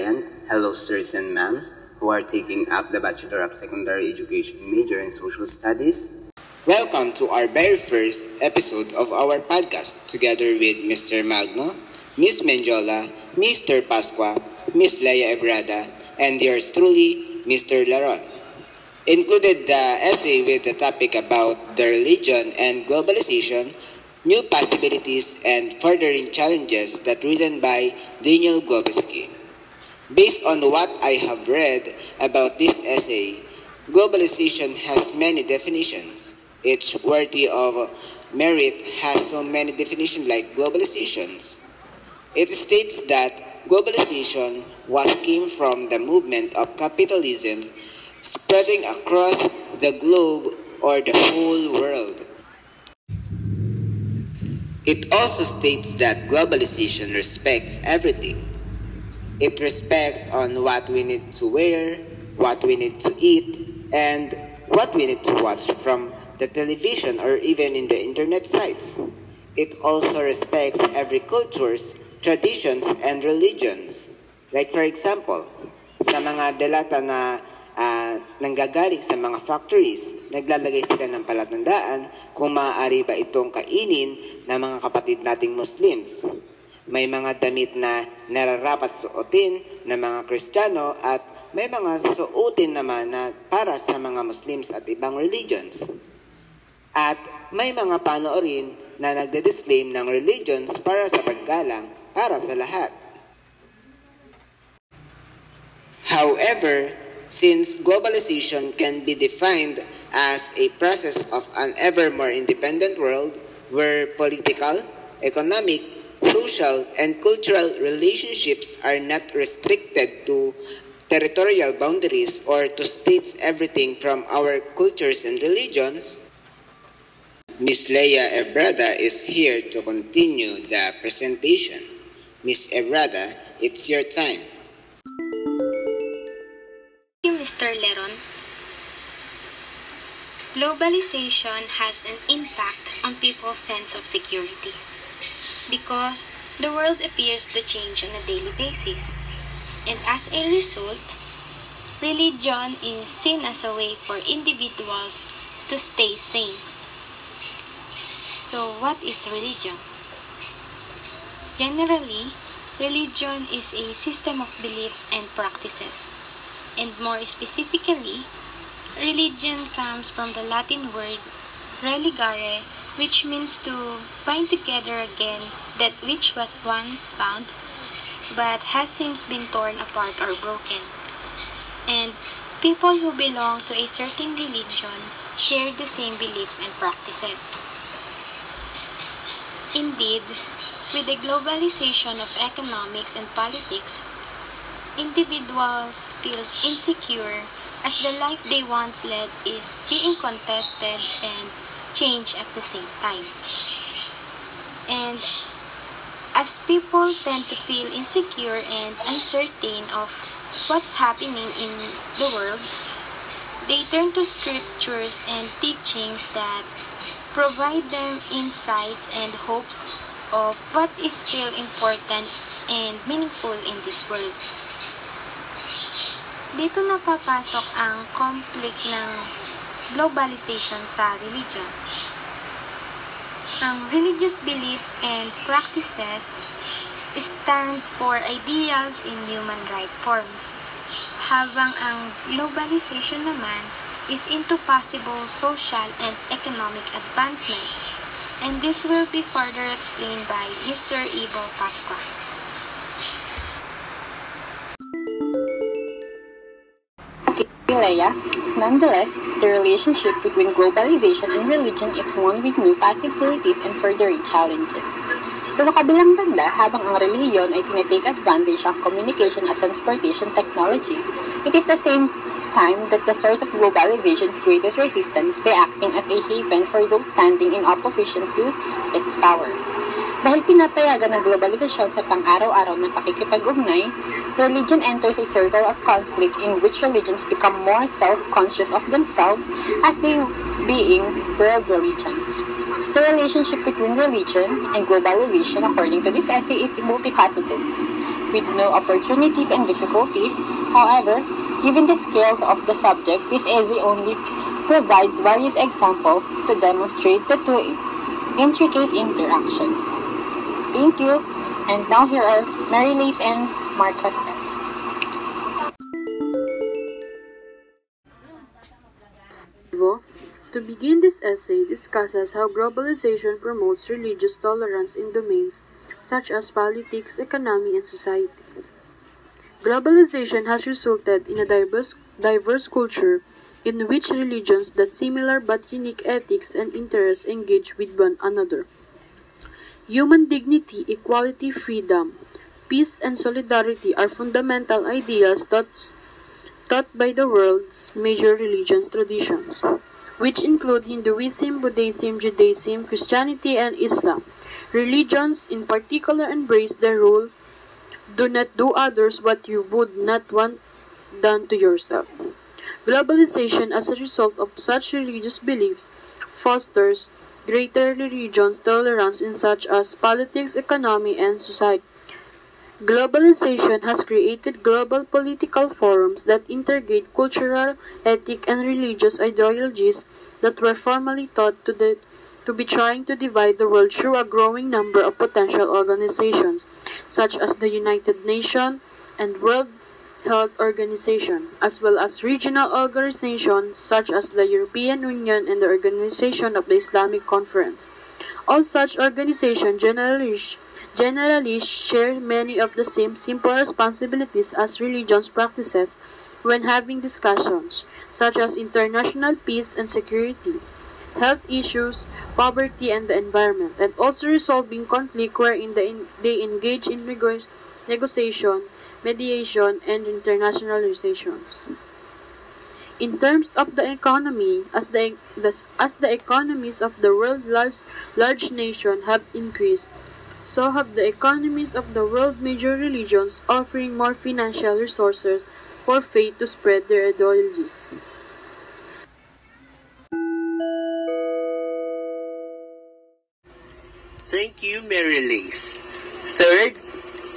Ryan. Hello, sirs and ma'ams who are taking up the Bachelor of Secondary Education major in Social Studies. Welcome to our very first episode of our podcast together with Mr. Magno, Miss Menjola, Mr. Pasqua, Miss Leia Ebrada, and yours truly, Mr. Laron. Included the essay with the topic about the religion and globalization New Possibilities and Furthering Challenges that written by Daniel Golebiewski. Based on what I have read about this essay, globalization has many definitions. Each worthy of merit has so many definitions like globalizations. It states that globalization was came from the movement of capitalism spreading across the globe or the whole world. It also states that globalization respects everything. It respects on what we need to wear, what we need to eat, and what we need to watch from the television or even in the internet sites. It also respects every cultures, traditions, and religions. Like for example, sa mga delata na uh, nanggagaling sa mga factories. Naglalagay sila ng palatandaan kung maaari ba itong kainin ng mga kapatid nating Muslims. May mga damit na nararapat suotin ng mga Kristiyano at may mga suotin naman na para sa mga Muslims at ibang religions. At may mga panoorin na nagde-disclaim ng religions para sa paggalang para sa lahat. However, since globalization can be defined as a process of an ever more independent world where political, economic, social, and cultural relationships are not restricted to territorial boundaries or to states everything from our cultures and religions, Ms. Leia Ebrada is here to continue the presentation. Ms. Ebrada, it's your time. Thank you, Mr. Leron. Globalization has an impact on people's sense of security because the world appears to change on a daily basis. And as a result, religion is seen as a way for individuals to stay sane. So, what is religion? Generally, religion is a system of beliefs and practices and more specifically, religion comes from the Latin word religare, which means to bind together again that which was once found but has since been torn apart or broken. And people who belong to a certain religion share the same beliefs and practices. Indeed, with the globalization of economics and politics, individuals feels insecure as the life they once led is being contested and changed at the same time. And as people tend to feel insecure and uncertain of what's happening in the world, they turn to scriptures and teachings that provide them insights and hopes of what is still important and meaningful in this world. Dito na papasok ang conflict ng globalization sa religion. Ang religious beliefs and practices stands for ideals in human right forms, habang ang globalization naman is into possible social and economic advancement. And this will be further explained by Mr. Ivo Pasqua. Leia. Nonetheless, the relationship between globalization and religion is one with new possibilities and further challenges. Pero kabilang banda, habang ang reliyon ay tinitake advantage of communication at transportation technology, it is the same time that the source of globalization's greatest resistance by acting as a haven for those standing in opposition to its power. Dahil pinapayagan ng globalisasyon sa pang-araw-araw na pakikipag-ugnay, religion enters a circle of conflict in which religions become more self-conscious of themselves as they being world religions. The relationship between religion and globalization, according to this essay, is multifaceted. with no opportunities and difficulties. However, given the scale of the subject, this essay only provides various examples to demonstrate the two intricate interaction. Thank you. And now here are Mary Lace and Marcus. To begin this essay discusses how globalization promotes religious tolerance in domains such as politics, economy, and society. Globalization has resulted in a diverse, diverse culture in which religions that similar but unique ethics and interests engage with one another. Human dignity, equality, freedom, peace, and solidarity are fundamental ideas taught, taught by the world's major religions traditions, which include Hinduism, Buddhism, Judaism, Christianity, and Islam. Religions in particular embrace the rule, do not do others what you would not want done to yourself. Globalization as a result of such religious beliefs fosters greater religions tolerance in such as politics, economy, and society. Globalization has created global political forums that integrate cultural, ethnic, and religious ideologies that were formerly thought to, the, to be trying to divide the world through a growing number of potential organizations, such as the United Nations and World Health Organization, as well as regional organizations such as the European Union and the Organization of the Islamic Conference. All such organizations generally, generally share many of the same simple responsibilities as religions practices when having discussions, such as international peace and security, health issues, poverty, and the environment, and also resolving conflict wherein they engage in nego negotiation, mediation, and international relations. In terms of the economy, as the, as the economies of the world's large, large nations have increased, so have the economies of the world major religions offering more financial resources for faith to spread their ideologies. Thank you, Mary Lace. Third,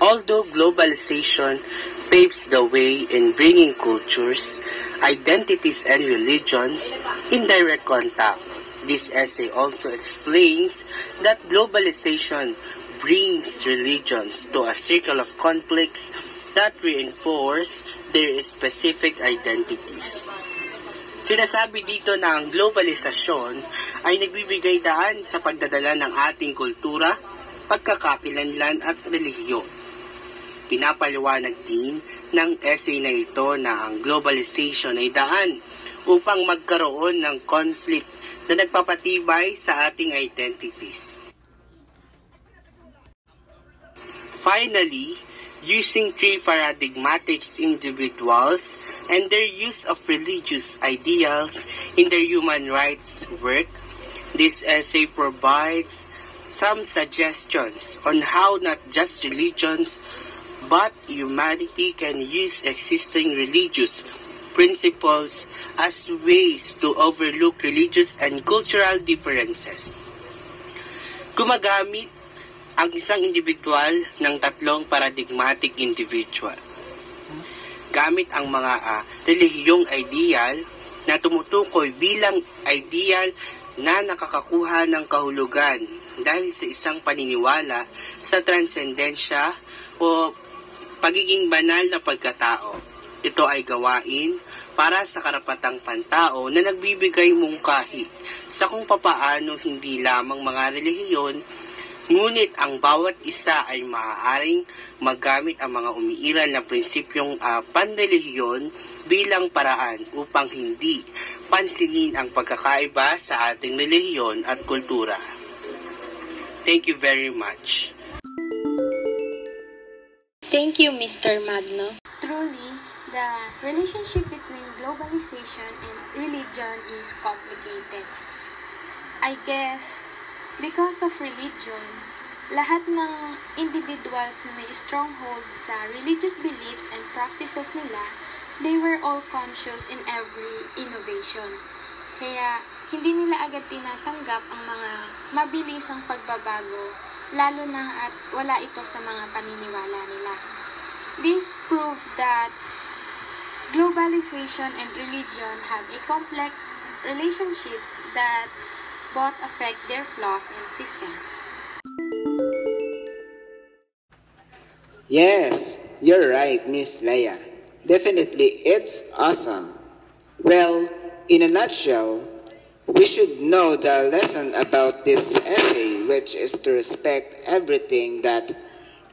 although globalization paves the way in bringing cultures, identities, and religions in direct contact, this essay also explains that globalization brings religions to a circle of conflicts that reinforce their specific identities. Sinasabi dito na ang globalisasyon ay nagbibigay daan sa pagdadala ng ating kultura, pagkakakilanlan at relihiyon. Pinapaliwanag din ng essay na ito na ang globalization ay daan upang magkaroon ng conflict na nagpapatibay sa ating identities. Finally, using three paradigmatic individuals and their use of religious ideals in their human rights work, this essay provides some suggestions on how not just religions but humanity can use existing religious principles as ways to overlook religious and cultural differences. Gumagamit ang isang individual ng tatlong paradigmatic individual. Gamit ang mga uh, relihiyong ideal na tumutukoy bilang ideal na nakakakuha ng kahulugan dahil sa isang paniniwala sa transcendensya o pagiging banal na pagkatao. Ito ay gawain para sa karapatang pantao na nagbibigay mungkahi sa kung papaano hindi lamang mga relihiyon Ngunit ang bawat isa ay maaaring magamit ang mga umiiral na prinsipyong uh, panrelihiyon bilang paraan upang hindi pansinin ang pagkakaiba sa ating relihiyon at kultura. Thank you very much. Thank you, Mr. Magno. Truly, the relationship between globalization and religion is complicated. I guess Because of religion, lahat ng individuals na may stronghold sa religious beliefs and practices nila, they were all conscious in every innovation. Kaya, hindi nila agad tinatanggap ang mga mabilisang pagbabago, lalo na at wala ito sa mga paniniwala nila. This proved that globalization and religion have a complex relationships that both affect their flaws and systems. Yes, you're right, Miss Leia. Definitely, it's awesome. Well, in a nutshell, we should know the lesson about this essay, which is to respect everything that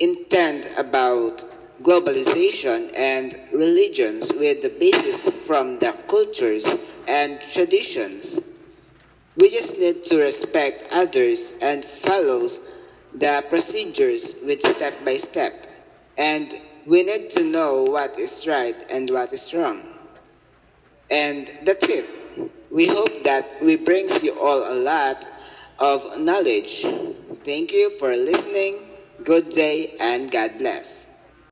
intend about globalization and religions with the basis from the cultures and traditions. We just need to respect others and follow the procedures with step by step. And we need to know what is right and what is wrong. And that's it. We hope that we brings you all a lot of knowledge. Thank you for listening. Good day and God bless.